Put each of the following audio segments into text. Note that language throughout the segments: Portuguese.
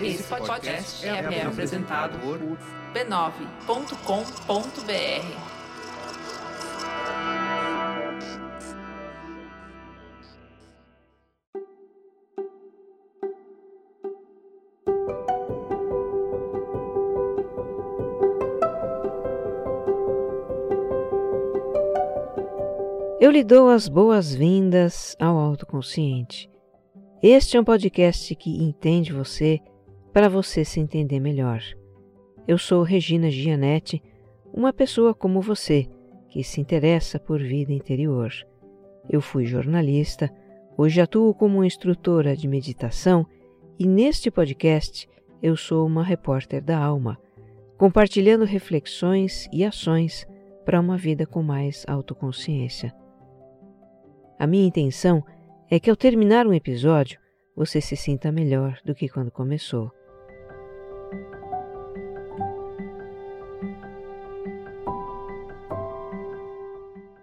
Esse podcast é apresentado por b9.com.br. Eu lhe dou as boas-vindas ao autoconsciente. Este é um podcast que entende você para você se entender melhor. Eu sou Regina Gianetti, uma pessoa como você que se interessa por vida interior. Eu fui jornalista, hoje atuo como instrutora de meditação e neste podcast eu sou uma repórter da alma, compartilhando reflexões e ações para uma vida com mais autoconsciência. A minha intenção é que ao terminar um episódio você se sinta melhor do que quando começou.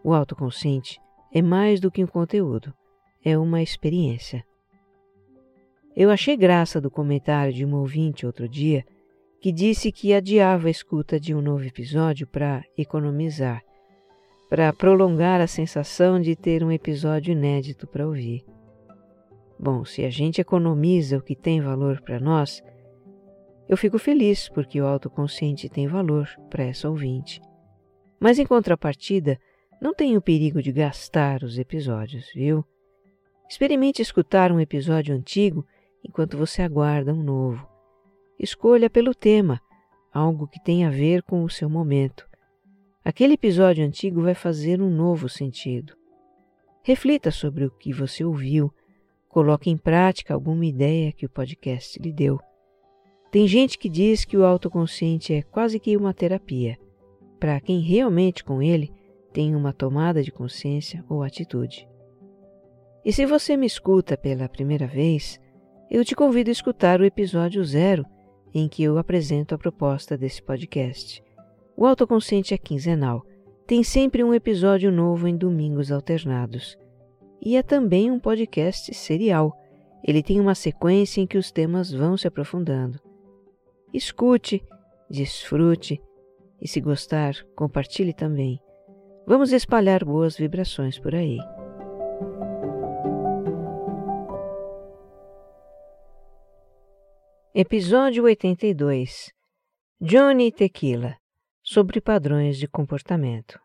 O autoconsciente é mais do que um conteúdo, é uma experiência. Eu achei graça do comentário de um ouvinte outro dia que disse que adiava a escuta de um novo episódio para economizar para prolongar a sensação de ter um episódio inédito para ouvir. Bom, se a gente economiza o que tem valor para nós, eu fico feliz porque o autoconsciente tem valor para essa ouvinte. Mas em contrapartida, não tem o perigo de gastar os episódios, viu? Experimente escutar um episódio antigo enquanto você aguarda um novo. Escolha pelo tema, algo que tenha a ver com o seu momento aquele episódio antigo vai fazer um novo sentido. Reflita sobre o que você ouviu, coloque em prática alguma ideia que o podcast lhe deu. Tem gente que diz que o autoconsciente é quase que uma terapia, para quem realmente com ele tem uma tomada de consciência ou atitude. E se você me escuta pela primeira vez, eu te convido a escutar o episódio zero em que eu apresento a proposta desse podcast. O autoconsciente é quinzenal. Tem sempre um episódio novo em domingos alternados. E é também um podcast serial. Ele tem uma sequência em que os temas vão se aprofundando. Escute, desfrute e, se gostar, compartilhe também. Vamos espalhar boas vibrações por aí. Episódio 82 Johnny Tequila sobre padrões de comportamento.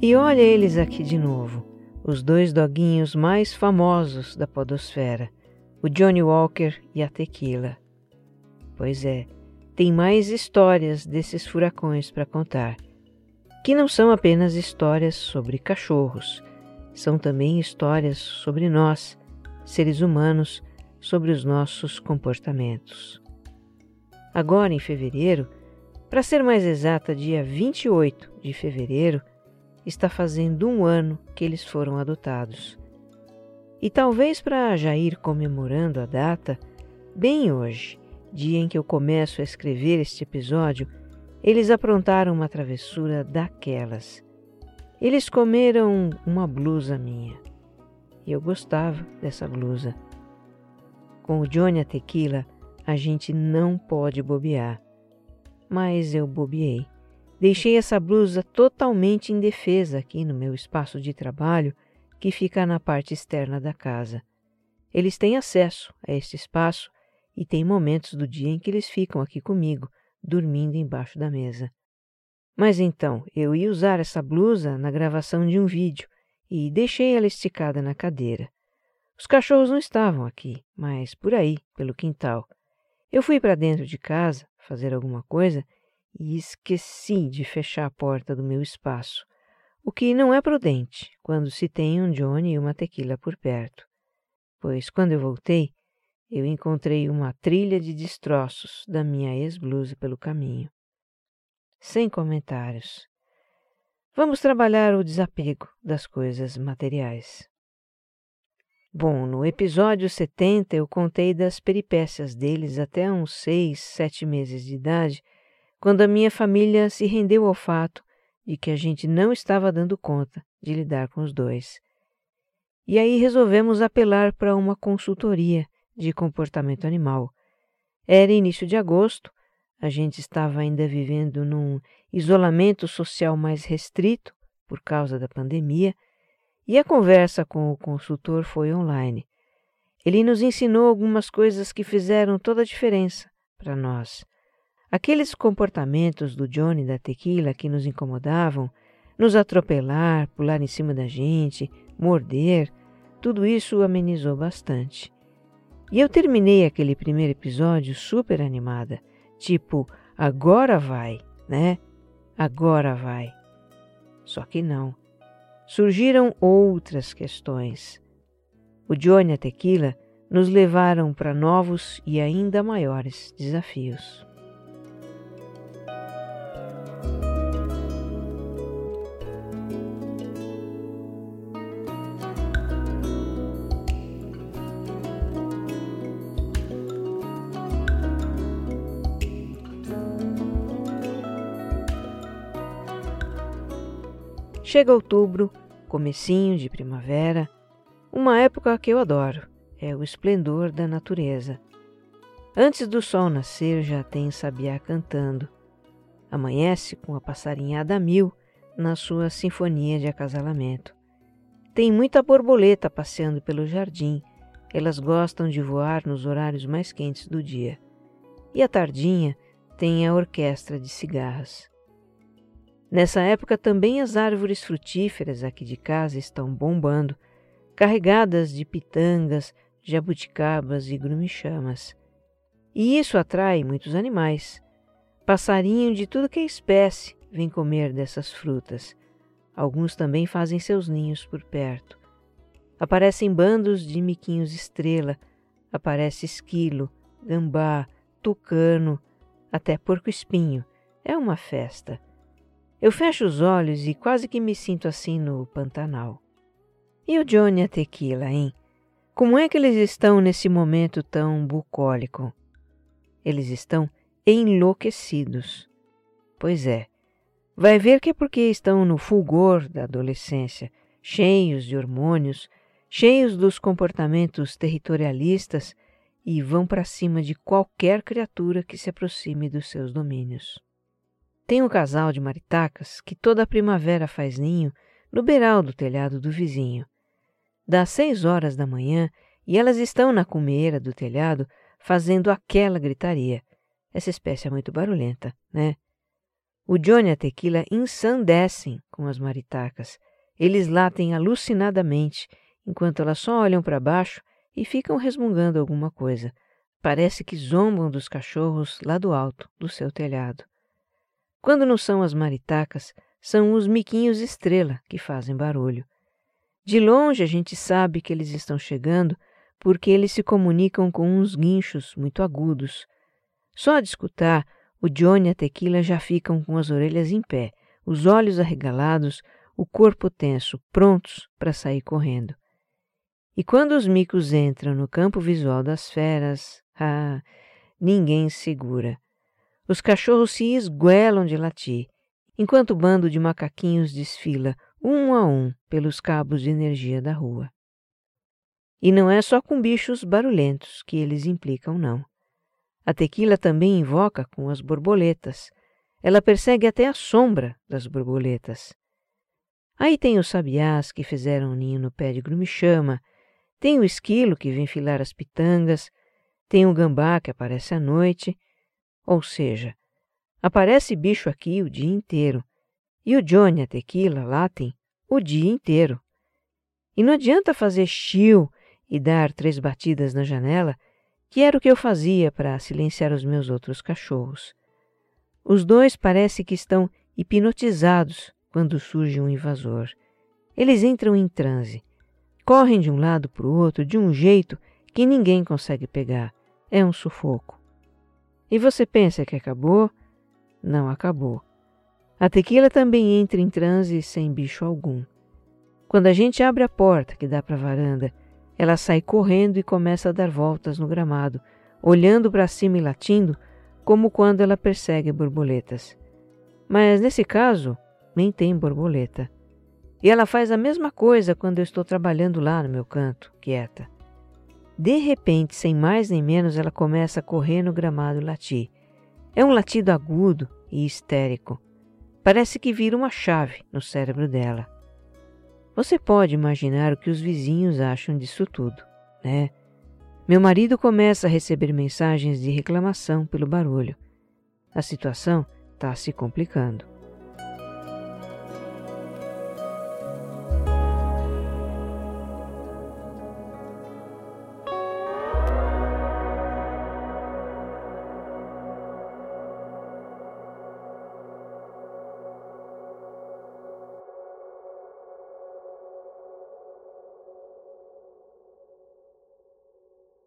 E olha eles aqui de novo, os dois doguinhos mais famosos da podosfera, o Johnny Walker e a Tequila. Pois é, tem mais histórias desses furacões para contar, que não são apenas histórias sobre cachorros, são também histórias sobre nós, seres humanos, sobre os nossos comportamentos. Agora, em fevereiro, para ser mais exata, dia 28 de fevereiro, está fazendo um ano que eles foram adotados. E talvez para já ir comemorando a data, bem hoje, dia em que eu começo a escrever este episódio, eles aprontaram uma travessura daquelas. Eles comeram uma blusa minha. E eu gostava dessa blusa. Com o Johnny a tequila, a gente não pode bobear. Mas eu bobeei. Deixei essa blusa totalmente indefesa aqui no meu espaço de trabalho, que fica na parte externa da casa. Eles têm acesso a este espaço e tem momentos do dia em que eles ficam aqui comigo, dormindo embaixo da mesa. Mas então, eu ia usar essa blusa na gravação de um vídeo e deixei ela esticada na cadeira. Os cachorros não estavam aqui, mas por aí, pelo quintal. Eu fui para dentro de casa fazer alguma coisa e esqueci de fechar a porta do meu espaço, o que não é prudente quando se tem um Johnny e uma tequila por perto. Pois quando eu voltei, eu encontrei uma trilha de destroços da minha ex-blusa pelo caminho. Sem comentários. Vamos trabalhar o desapego das coisas materiais. Bom, no episódio 70 eu contei das peripécias deles até uns seis, sete meses de idade, quando a minha família se rendeu ao fato de que a gente não estava dando conta de lidar com os dois. E aí resolvemos apelar para uma consultoria de comportamento animal. Era início de agosto, a gente estava ainda vivendo num isolamento social mais restrito por causa da pandemia e a conversa com o consultor foi online. Ele nos ensinou algumas coisas que fizeram toda a diferença para nós. Aqueles comportamentos do Johnny da tequila que nos incomodavam, nos atropelar, pular em cima da gente, morder, tudo isso amenizou bastante. E eu terminei aquele primeiro episódio super animada, tipo, agora vai, né? Agora vai. Só que não surgiram outras questões. O Johnny e a Tequila nos levaram para novos e ainda maiores desafios. Chega outubro, comecinho de primavera, uma época que eu adoro, é o esplendor da natureza. Antes do sol nascer já tem sabiá cantando. Amanhece com a passarinhada mil na sua sinfonia de acasalamento. Tem muita borboleta passeando pelo jardim. Elas gostam de voar nos horários mais quentes do dia. E à tardinha tem a orquestra de cigarras. Nessa época também as árvores frutíferas aqui de casa estão bombando, carregadas de pitangas, jabuticabas e grumichamas. E isso atrai muitos animais. Passarinho de tudo que é espécie vem comer dessas frutas. Alguns também fazem seus ninhos por perto. Aparecem bandos de miquinhos estrela, aparece esquilo, gambá, tucano, até porco-espinho. É uma festa. Eu fecho os olhos e quase que me sinto assim no Pantanal. E o Johnny a Tequila, hein? Como é que eles estão nesse momento tão bucólico? Eles estão enlouquecidos. Pois é, vai ver que é porque estão no fulgor da adolescência, cheios de hormônios, cheios dos comportamentos territorialistas e vão para cima de qualquer criatura que se aproxime dos seus domínios. Tem um casal de maritacas que toda primavera faz ninho no beiral do telhado do vizinho. Dá seis horas da manhã e elas estão na cumeira do telhado fazendo aquela gritaria. Essa espécie é muito barulhenta, né? O Johnny e a Tequila ensandecem com as maritacas. Eles latem alucinadamente, enquanto elas só olham para baixo e ficam resmungando alguma coisa. Parece que zombam dos cachorros lá do alto do seu telhado. Quando não são as maritacas, são os miquinhos estrela que fazem barulho. De longe a gente sabe que eles estão chegando porque eles se comunicam com uns guinchos muito agudos. Só de escutar, o Johnny e a Tequila já ficam com as orelhas em pé, os olhos arregalados, o corpo tenso, prontos para sair correndo. E quando os micos entram no campo visual das feras, ah, ninguém segura. Os cachorros se esguelam de latir, enquanto o bando de macaquinhos desfila, um a um, pelos cabos de energia da rua. E não é só com bichos barulhentos que eles implicam, não. A tequila também invoca com as borboletas. Ela persegue até a sombra das borboletas. Aí tem os sabiás que fizeram um ninho no pé de grumichama, tem o esquilo que vem filar as pitangas, tem o gambá que aparece à noite, ou seja, aparece bicho aqui o dia inteiro, e o Johnny a Tequila latem o dia inteiro. E não adianta fazer chiu e dar três batidas na janela, que era o que eu fazia para silenciar os meus outros cachorros. Os dois parece que estão hipnotizados quando surge um invasor. Eles entram em transe, correm de um lado para o outro de um jeito que ninguém consegue pegar. É um sufoco. E você pensa que acabou? Não acabou. A tequila também entra em transe sem bicho algum. Quando a gente abre a porta que dá para a varanda, ela sai correndo e começa a dar voltas no gramado, olhando para cima e latindo, como quando ela persegue borboletas. Mas nesse caso, nem tem borboleta. E ela faz a mesma coisa quando eu estou trabalhando lá no meu canto, quieta. De repente, sem mais nem menos, ela começa a correr no gramado latir. É um latido agudo e histérico. Parece que vira uma chave no cérebro dela. Você pode imaginar o que os vizinhos acham disso tudo, né? Meu marido começa a receber mensagens de reclamação pelo barulho. A situação está se complicando.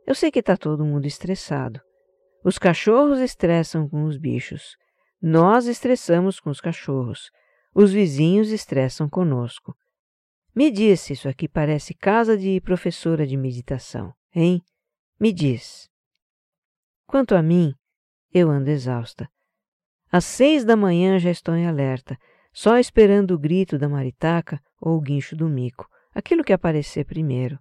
Eu sei que está todo mundo estressado. Os cachorros estressam com os bichos. Nós estressamos com os cachorros. Os vizinhos estressam conosco. Me diz se isso aqui parece casa de professora de meditação, hein? Me diz. Quanto a mim, eu ando exausta. Às seis da manhã já estou em alerta, só esperando o grito da maritaca ou o guincho do mico, aquilo que aparecer primeiro.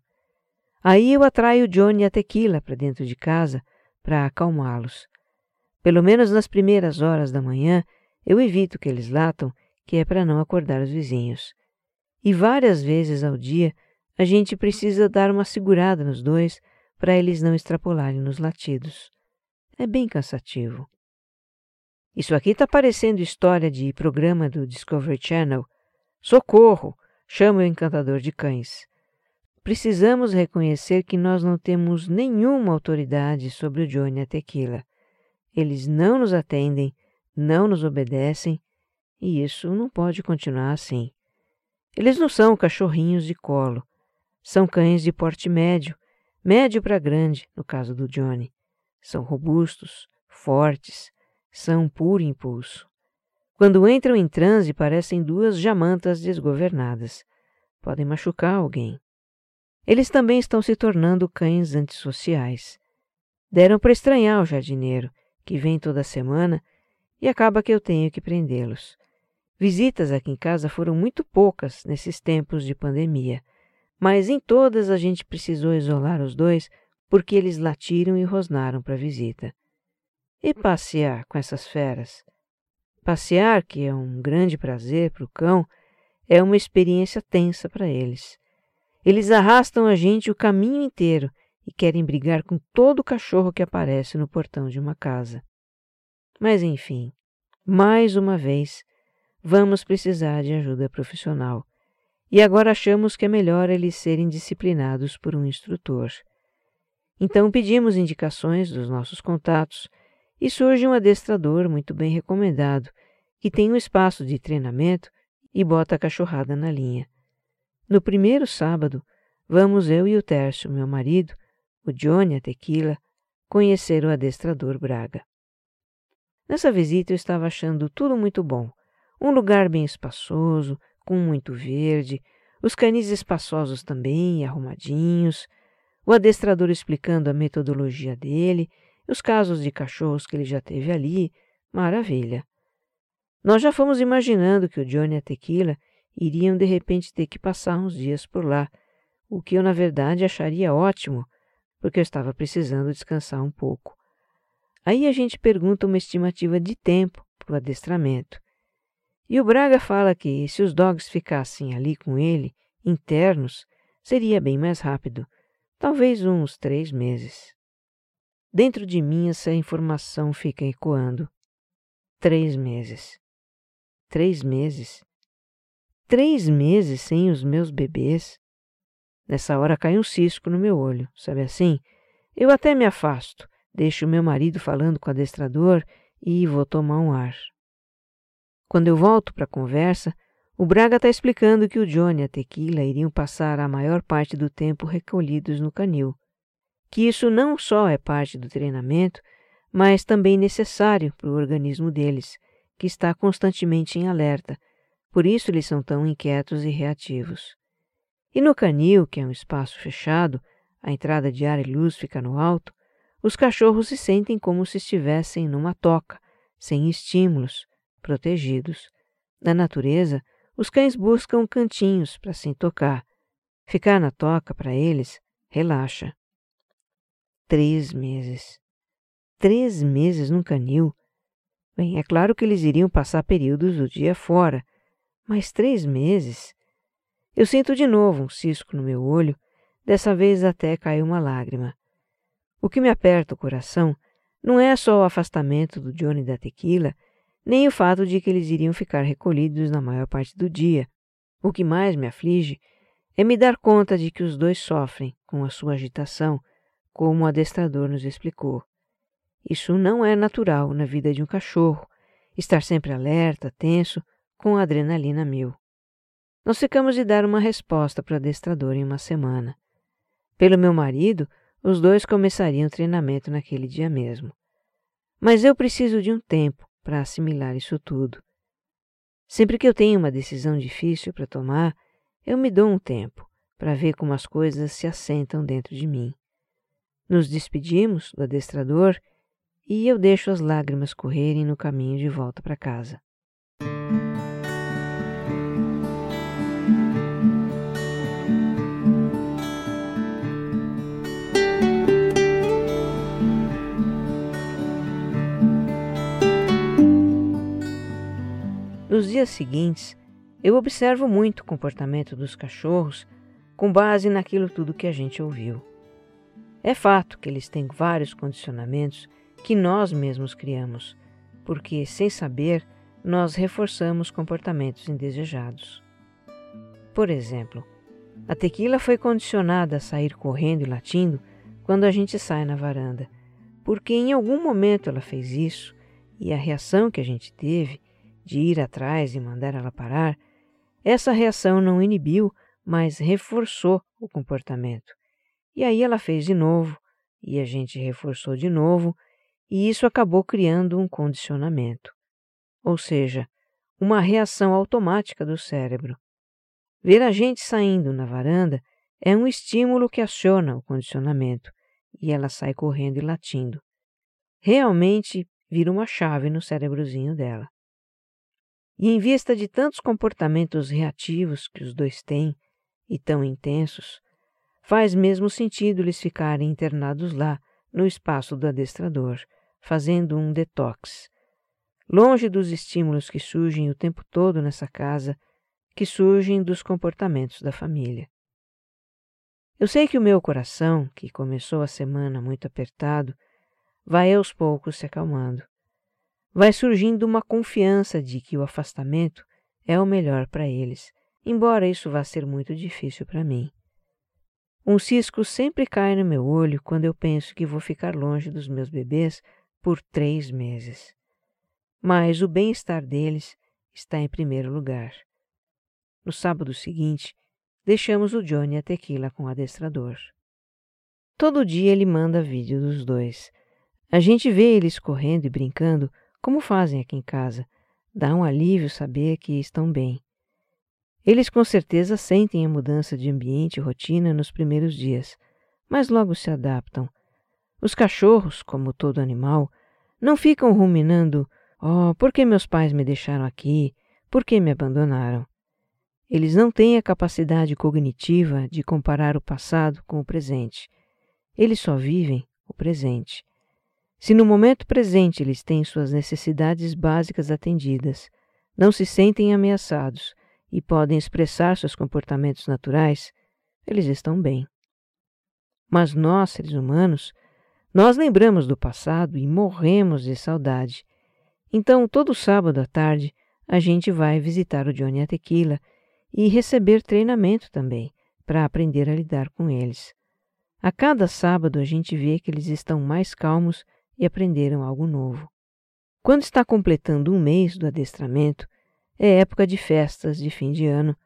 Aí eu atraio Johnny e a Tequila para dentro de casa para acalmá-los. Pelo menos nas primeiras horas da manhã, eu evito que eles latam, que é para não acordar os vizinhos. E várias vezes ao dia a gente precisa dar uma segurada nos dois para eles não extrapolarem nos latidos. É bem cansativo. Isso aqui está parecendo história de programa do Discovery Channel. Socorro! Chama o encantador de cães precisamos reconhecer que nós não temos nenhuma autoridade sobre o Johnny a Tequila. Eles não nos atendem, não nos obedecem, e isso não pode continuar assim. Eles não são cachorrinhos de colo. São cães de porte médio, médio para grande, no caso do Johnny. São robustos, fortes, são puro impulso. Quando entram em transe, parecem duas jamantas desgovernadas. Podem machucar alguém. Eles também estão se tornando cães antissociais. Deram para estranhar o jardineiro, que vem toda semana, e acaba que eu tenho que prendê-los. Visitas aqui em casa foram muito poucas nesses tempos de pandemia, mas em todas a gente precisou isolar os dois porque eles latiram e rosnaram para a visita. E passear com essas feras? Passear, que é um grande prazer para o cão, é uma experiência tensa para eles. Eles arrastam a gente o caminho inteiro e querem brigar com todo cachorro que aparece no portão de uma casa. Mas enfim, mais uma vez, vamos precisar de ajuda profissional. E agora achamos que é melhor eles serem disciplinados por um instrutor. Então pedimos indicações dos nossos contatos e surge um adestrador muito bem recomendado, que tem um espaço de treinamento e bota a cachorrada na linha. No primeiro sábado, vamos eu e o Tércio, meu marido, o Johnny, a Tequila, conhecer o adestrador Braga. Nessa visita eu estava achando tudo muito bom. Um lugar bem espaçoso, com muito verde, os canis espaçosos também, arrumadinhos, o adestrador explicando a metodologia dele, os casos de cachorros que ele já teve ali, maravilha. Nós já fomos imaginando que o Johnny a Tequila iriam de repente ter que passar uns dias por lá, o que eu na verdade acharia ótimo, porque eu estava precisando descansar um pouco. Aí a gente pergunta uma estimativa de tempo para o adestramento. E o Braga fala que se os dogs ficassem ali com ele, internos, seria bem mais rápido, talvez uns três meses. Dentro de mim essa informação fica ecoando. Três meses. Três meses três meses sem os meus bebês. Nessa hora cai um cisco no meu olho, sabe assim? Eu até me afasto, deixo meu marido falando com o adestrador e vou tomar um ar. Quando eu volto para a conversa, o Braga está explicando que o Johnny e a Tequila iriam passar a maior parte do tempo recolhidos no canil. Que isso não só é parte do treinamento, mas também necessário para o organismo deles, que está constantemente em alerta, por isso eles são tão inquietos e reativos. E no canil, que é um espaço fechado, a entrada de ar e luz fica no alto, os cachorros se sentem como se estivessem numa toca, sem estímulos, protegidos. Na natureza, os cães buscam cantinhos para se tocar. Ficar na toca, para eles, relaxa. Três meses. Três meses num canil. Bem, é claro que eles iriam passar períodos do dia fora, mas três meses. Eu sinto de novo um cisco no meu olho, dessa vez até cai uma lágrima. O que me aperta o coração não é só o afastamento do Johnny da tequila, nem o fato de que eles iriam ficar recolhidos na maior parte do dia. O que mais me aflige é me dar conta de que os dois sofrem com a sua agitação, como o adestrador nos explicou. Isso não é natural na vida de um cachorro, estar sempre alerta, tenso, com adrenalina mil. Nós ficamos de dar uma resposta para o adestrador em uma semana. Pelo meu marido, os dois começariam o treinamento naquele dia mesmo. Mas eu preciso de um tempo para assimilar isso tudo. Sempre que eu tenho uma decisão difícil para tomar, eu me dou um tempo para ver como as coisas se assentam dentro de mim. Nos despedimos do adestrador e eu deixo as lágrimas correrem no caminho de volta para casa. Nos dias seguintes, eu observo muito o comportamento dos cachorros com base naquilo tudo que a gente ouviu. É fato que eles têm vários condicionamentos que nós mesmos criamos, porque, sem saber, nós reforçamos comportamentos indesejados. Por exemplo, a tequila foi condicionada a sair correndo e latindo quando a gente sai na varanda, porque em algum momento ela fez isso e a reação que a gente teve de ir atrás e mandar ela parar, essa reação não inibiu, mas reforçou o comportamento. E aí ela fez de novo, e a gente reforçou de novo, e isso acabou criando um condicionamento. Ou seja, uma reação automática do cérebro. Ver a gente saindo na varanda é um estímulo que aciona o condicionamento, e ela sai correndo e latindo. Realmente vira uma chave no cérebrozinho dela. E em vista de tantos comportamentos reativos que os dois têm, e tão intensos, faz mesmo sentido eles ficarem internados lá, no espaço do adestrador, fazendo um detox, longe dos estímulos que surgem o tempo todo nessa casa, que surgem dos comportamentos da família. Eu sei que o meu coração, que começou a semana muito apertado, vai aos poucos se acalmando vai surgindo uma confiança de que o afastamento é o melhor para eles, embora isso vá ser muito difícil para mim. Um cisco sempre cai no meu olho quando eu penso que vou ficar longe dos meus bebês por três meses. Mas o bem-estar deles está em primeiro lugar. No sábado seguinte, deixamos o Johnny a tequila com o adestrador. Todo dia ele manda vídeo dos dois. A gente vê eles correndo e brincando como fazem aqui em casa. Dá um alívio saber que estão bem. Eles com certeza sentem a mudança de ambiente e rotina nos primeiros dias, mas logo se adaptam. Os cachorros, como todo animal, não ficam ruminando: oh, por que meus pais me deixaram aqui? Por que me abandonaram? Eles não têm a capacidade cognitiva de comparar o passado com o presente. Eles só vivem o presente. Se no momento presente eles têm suas necessidades básicas atendidas, não se sentem ameaçados e podem expressar seus comportamentos naturais, eles estão bem. Mas nós, seres humanos, nós lembramos do passado e morremos de saudade. Então, todo sábado à tarde, a gente vai visitar o Johnny a Tequila e receber treinamento também, para aprender a lidar com eles. A cada sábado a gente vê que eles estão mais calmos e aprenderam algo novo. Quando está completando um mês do adestramento, é época de festas de fim de ano,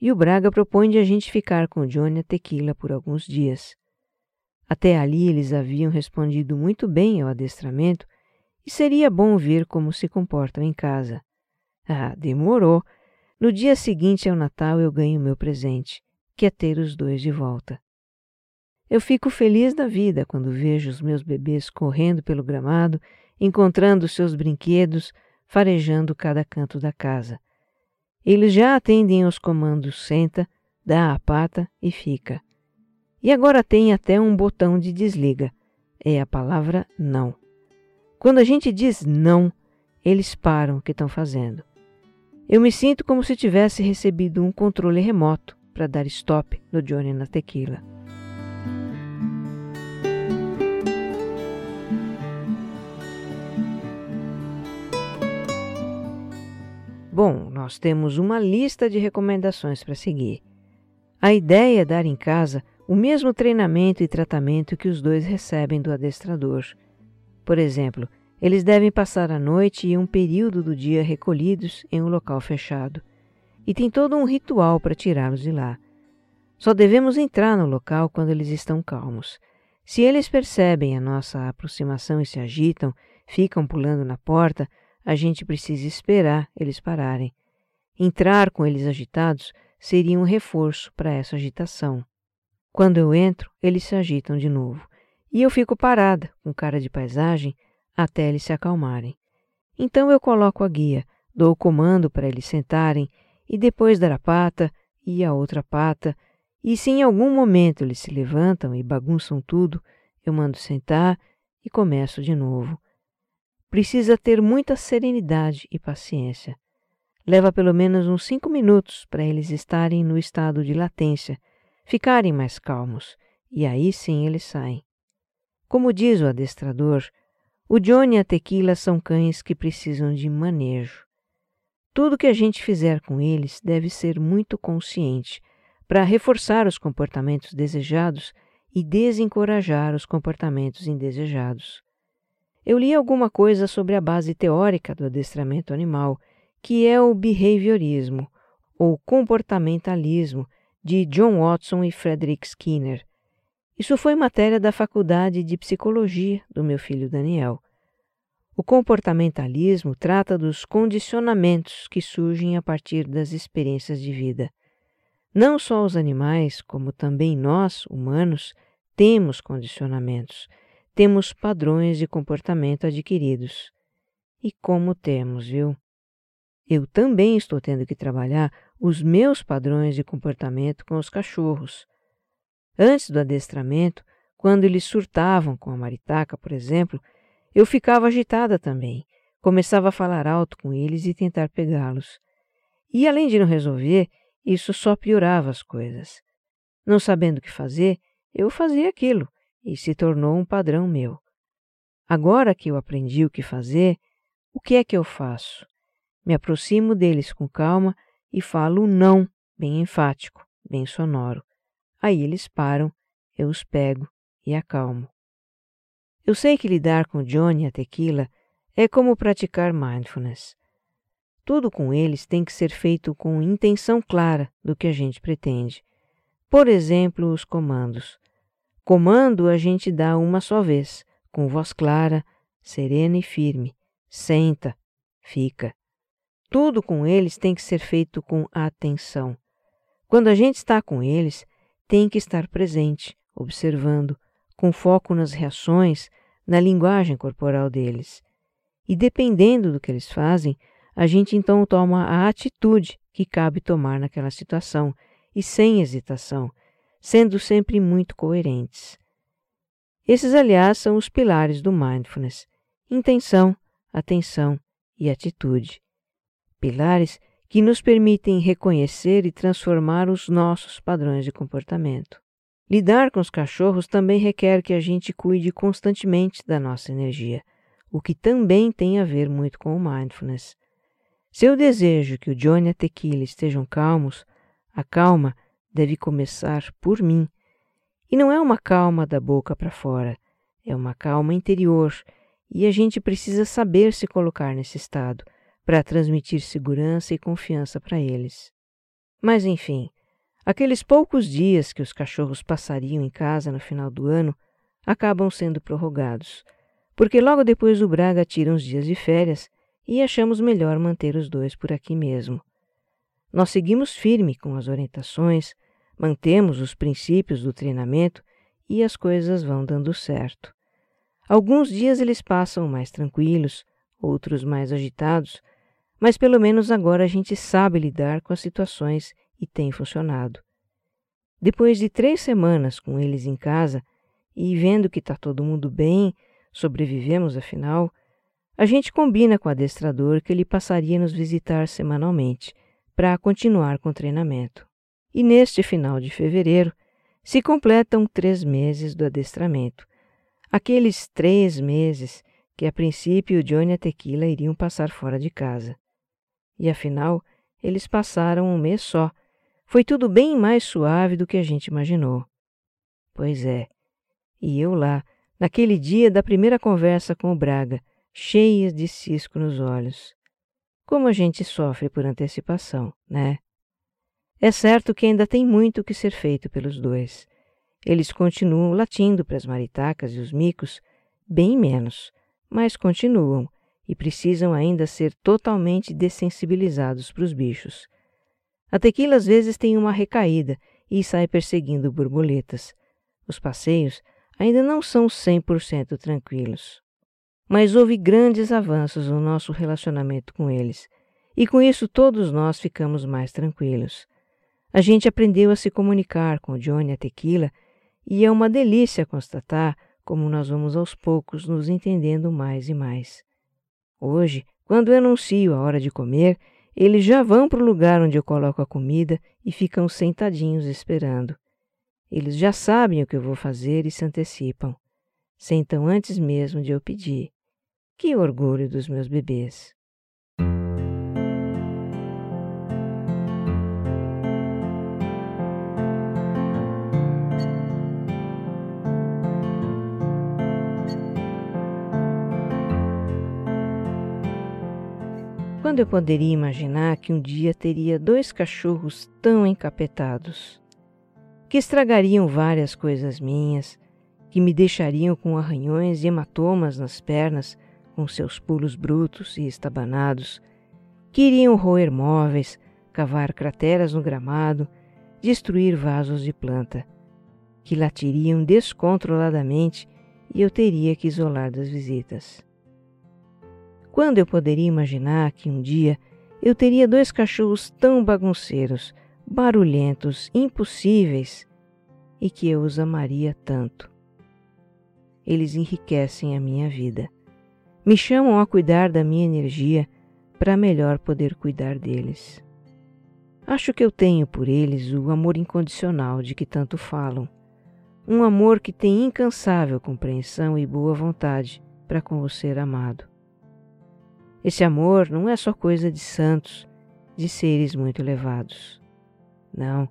e o Braga propõe de a gente ficar com Johnny a tequila por alguns dias. Até ali eles haviam respondido muito bem ao adestramento e seria bom ver como se comportam em casa. Ah, demorou. No dia seguinte ao Natal eu ganho meu presente, que é ter os dois de volta. Eu fico feliz da vida quando vejo os meus bebês correndo pelo gramado, encontrando seus brinquedos, farejando cada canto da casa. Eles já atendem aos comandos senta, dá a pata e fica. E agora tem até um botão de desliga. É a palavra não. Quando a gente diz não, eles param o que estão fazendo. Eu me sinto como se tivesse recebido um controle remoto para dar stop no Johnny na tequila. Bom, nós temos uma lista de recomendações para seguir. A ideia é dar em casa o mesmo treinamento e tratamento que os dois recebem do adestrador. Por exemplo, eles devem passar a noite e um período do dia recolhidos em um local fechado. E tem todo um ritual para tirá-los de lá. Só devemos entrar no local quando eles estão calmos. Se eles percebem a nossa aproximação e se agitam, ficam pulando na porta, a gente precisa esperar eles pararem. Entrar com eles agitados seria um reforço para essa agitação. Quando eu entro, eles se agitam de novo, e eu fico parada, com cara de paisagem, até eles se acalmarem. Então eu coloco a guia, dou o comando para eles sentarem, e depois dar a pata e a outra pata, e se em algum momento eles se levantam e bagunçam tudo, eu mando sentar e começo de novo precisa ter muita serenidade e paciência. Leva pelo menos uns cinco minutos para eles estarem no estado de latência, ficarem mais calmos, e aí sim eles saem. Como diz o adestrador, o Johnny e a Tequila são cães que precisam de manejo. Tudo que a gente fizer com eles deve ser muito consciente para reforçar os comportamentos desejados e desencorajar os comportamentos indesejados. Eu li alguma coisa sobre a base teórica do adestramento animal, que é o behaviorismo, ou comportamentalismo, de John Watson e Frederick Skinner. Isso foi matéria da Faculdade de Psicologia do meu filho Daniel. O comportamentalismo trata dos condicionamentos que surgem a partir das experiências de vida. Não só os animais, como também nós, humanos, temos condicionamentos temos padrões de comportamento adquiridos. E como temos, viu? Eu também estou tendo que trabalhar os meus padrões de comportamento com os cachorros. Antes do adestramento, quando eles surtavam com a maritaca, por exemplo, eu ficava agitada também. Começava a falar alto com eles e tentar pegá-los. E além de não resolver, isso só piorava as coisas. Não sabendo o que fazer, eu fazia aquilo, e se tornou um padrão meu. Agora que eu aprendi o que fazer, o que é que eu faço? Me aproximo deles com calma e falo não, bem enfático, bem sonoro. Aí eles param, eu os pego e acalmo. Eu sei que lidar com Johnny e a tequila é como praticar mindfulness. Tudo com eles tem que ser feito com intenção clara do que a gente pretende. Por exemplo, os comandos. Comando a gente dá uma só vez, com voz clara, serena e firme. Senta, fica. Tudo com eles tem que ser feito com atenção. Quando a gente está com eles, tem que estar presente, observando, com foco nas reações, na linguagem corporal deles. E dependendo do que eles fazem, a gente então toma a atitude que cabe tomar naquela situação e sem hesitação, sendo sempre muito coerentes. Esses, aliás, são os pilares do mindfulness: intenção, atenção e atitude. Pilares que nos permitem reconhecer e transformar os nossos padrões de comportamento. Lidar com os cachorros também requer que a gente cuide constantemente da nossa energia, o que também tem a ver muito com o mindfulness. Se eu desejo que o Johnny e a Tequila estejam calmos, a calma deve começar por mim. E não é uma calma da boca para fora, é uma calma interior, e a gente precisa saber se colocar nesse estado para transmitir segurança e confiança para eles. Mas enfim, aqueles poucos dias que os cachorros passariam em casa no final do ano acabam sendo prorrogados, porque logo depois o Braga tira uns dias de férias e achamos melhor manter os dois por aqui mesmo. Nós seguimos firme com as orientações, mantemos os princípios do treinamento e as coisas vão dando certo. Alguns dias eles passam mais tranquilos, outros mais agitados, mas pelo menos agora a gente sabe lidar com as situações e tem funcionado. Depois de três semanas com eles em casa e vendo que está todo mundo bem, sobrevivemos afinal, a gente combina com o adestrador que ele passaria a nos visitar semanalmente para continuar com o treinamento. E neste final de fevereiro se completam três meses do adestramento. Aqueles três meses que a princípio Johnny e a Tequila iriam passar fora de casa. E afinal, eles passaram um mês só. Foi tudo bem mais suave do que a gente imaginou. Pois é. E eu lá, naquele dia da primeira conversa com o Braga, cheias de cisco nos olhos. Como a gente sofre por antecipação, né? É certo que ainda tem muito que ser feito pelos dois. Eles continuam latindo para as maritacas e os micos, bem menos, mas continuam e precisam ainda ser totalmente dessensibilizados para os bichos. A tequila às vezes tem uma recaída e sai perseguindo borboletas. Os passeios ainda não são 100% tranquilos mas houve grandes avanços no nosso relacionamento com eles, e com isso todos nós ficamos mais tranquilos. A gente aprendeu a se comunicar com o Johnny a Tequila, e é uma delícia constatar como nós vamos aos poucos nos entendendo mais e mais. Hoje, quando eu anuncio a hora de comer, eles já vão para o lugar onde eu coloco a comida e ficam sentadinhos esperando. Eles já sabem o que eu vou fazer e se antecipam. Sentam antes mesmo de eu pedir. Que orgulho dos meus bebês! Quando eu poderia imaginar que um dia teria dois cachorros tão encapetados, que estragariam várias coisas minhas, que me deixariam com arranhões e hematomas nas pernas com seus pulos brutos e estabanados, que iriam roer móveis, cavar crateras no gramado, destruir vasos de planta, que latiriam descontroladamente e eu teria que isolar das visitas. Quando eu poderia imaginar que um dia eu teria dois cachorros tão bagunceiros, barulhentos, impossíveis, e que eu os amaria tanto? Eles enriquecem a minha vida me chamam a cuidar da minha energia para melhor poder cuidar deles. Acho que eu tenho por eles o amor incondicional de que tanto falam, um amor que tem incansável compreensão e boa vontade para com o ser amado. Esse amor não é só coisa de santos, de seres muito elevados. Não,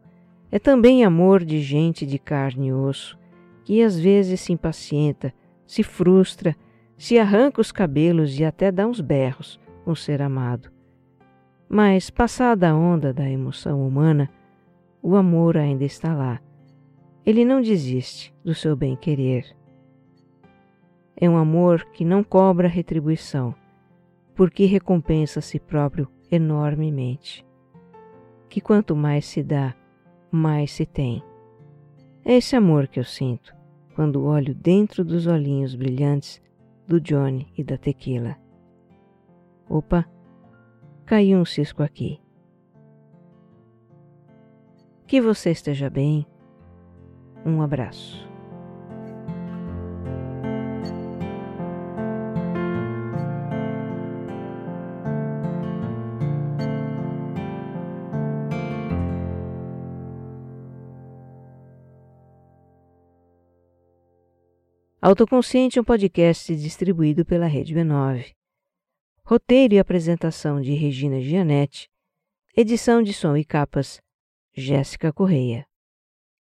é também amor de gente de carne e osso, que às vezes se impacienta, se frustra se arranca os cabelos e até dá uns berros com ser amado. Mas, passada a onda da emoção humana, o amor ainda está lá. Ele não desiste do seu bem-querer. É um amor que não cobra retribuição, porque recompensa a si próprio enormemente. Que quanto mais se dá, mais se tem. É esse amor que eu sinto quando olho dentro dos olhinhos brilhantes do Johnny e da tequila. Opa, caiu um cisco aqui. Que você esteja bem. Um abraço. Autoconsciente é um podcast distribuído pela Rede B9. Roteiro e apresentação de Regina Gianetti. Edição de som e capas, Jéssica Correia.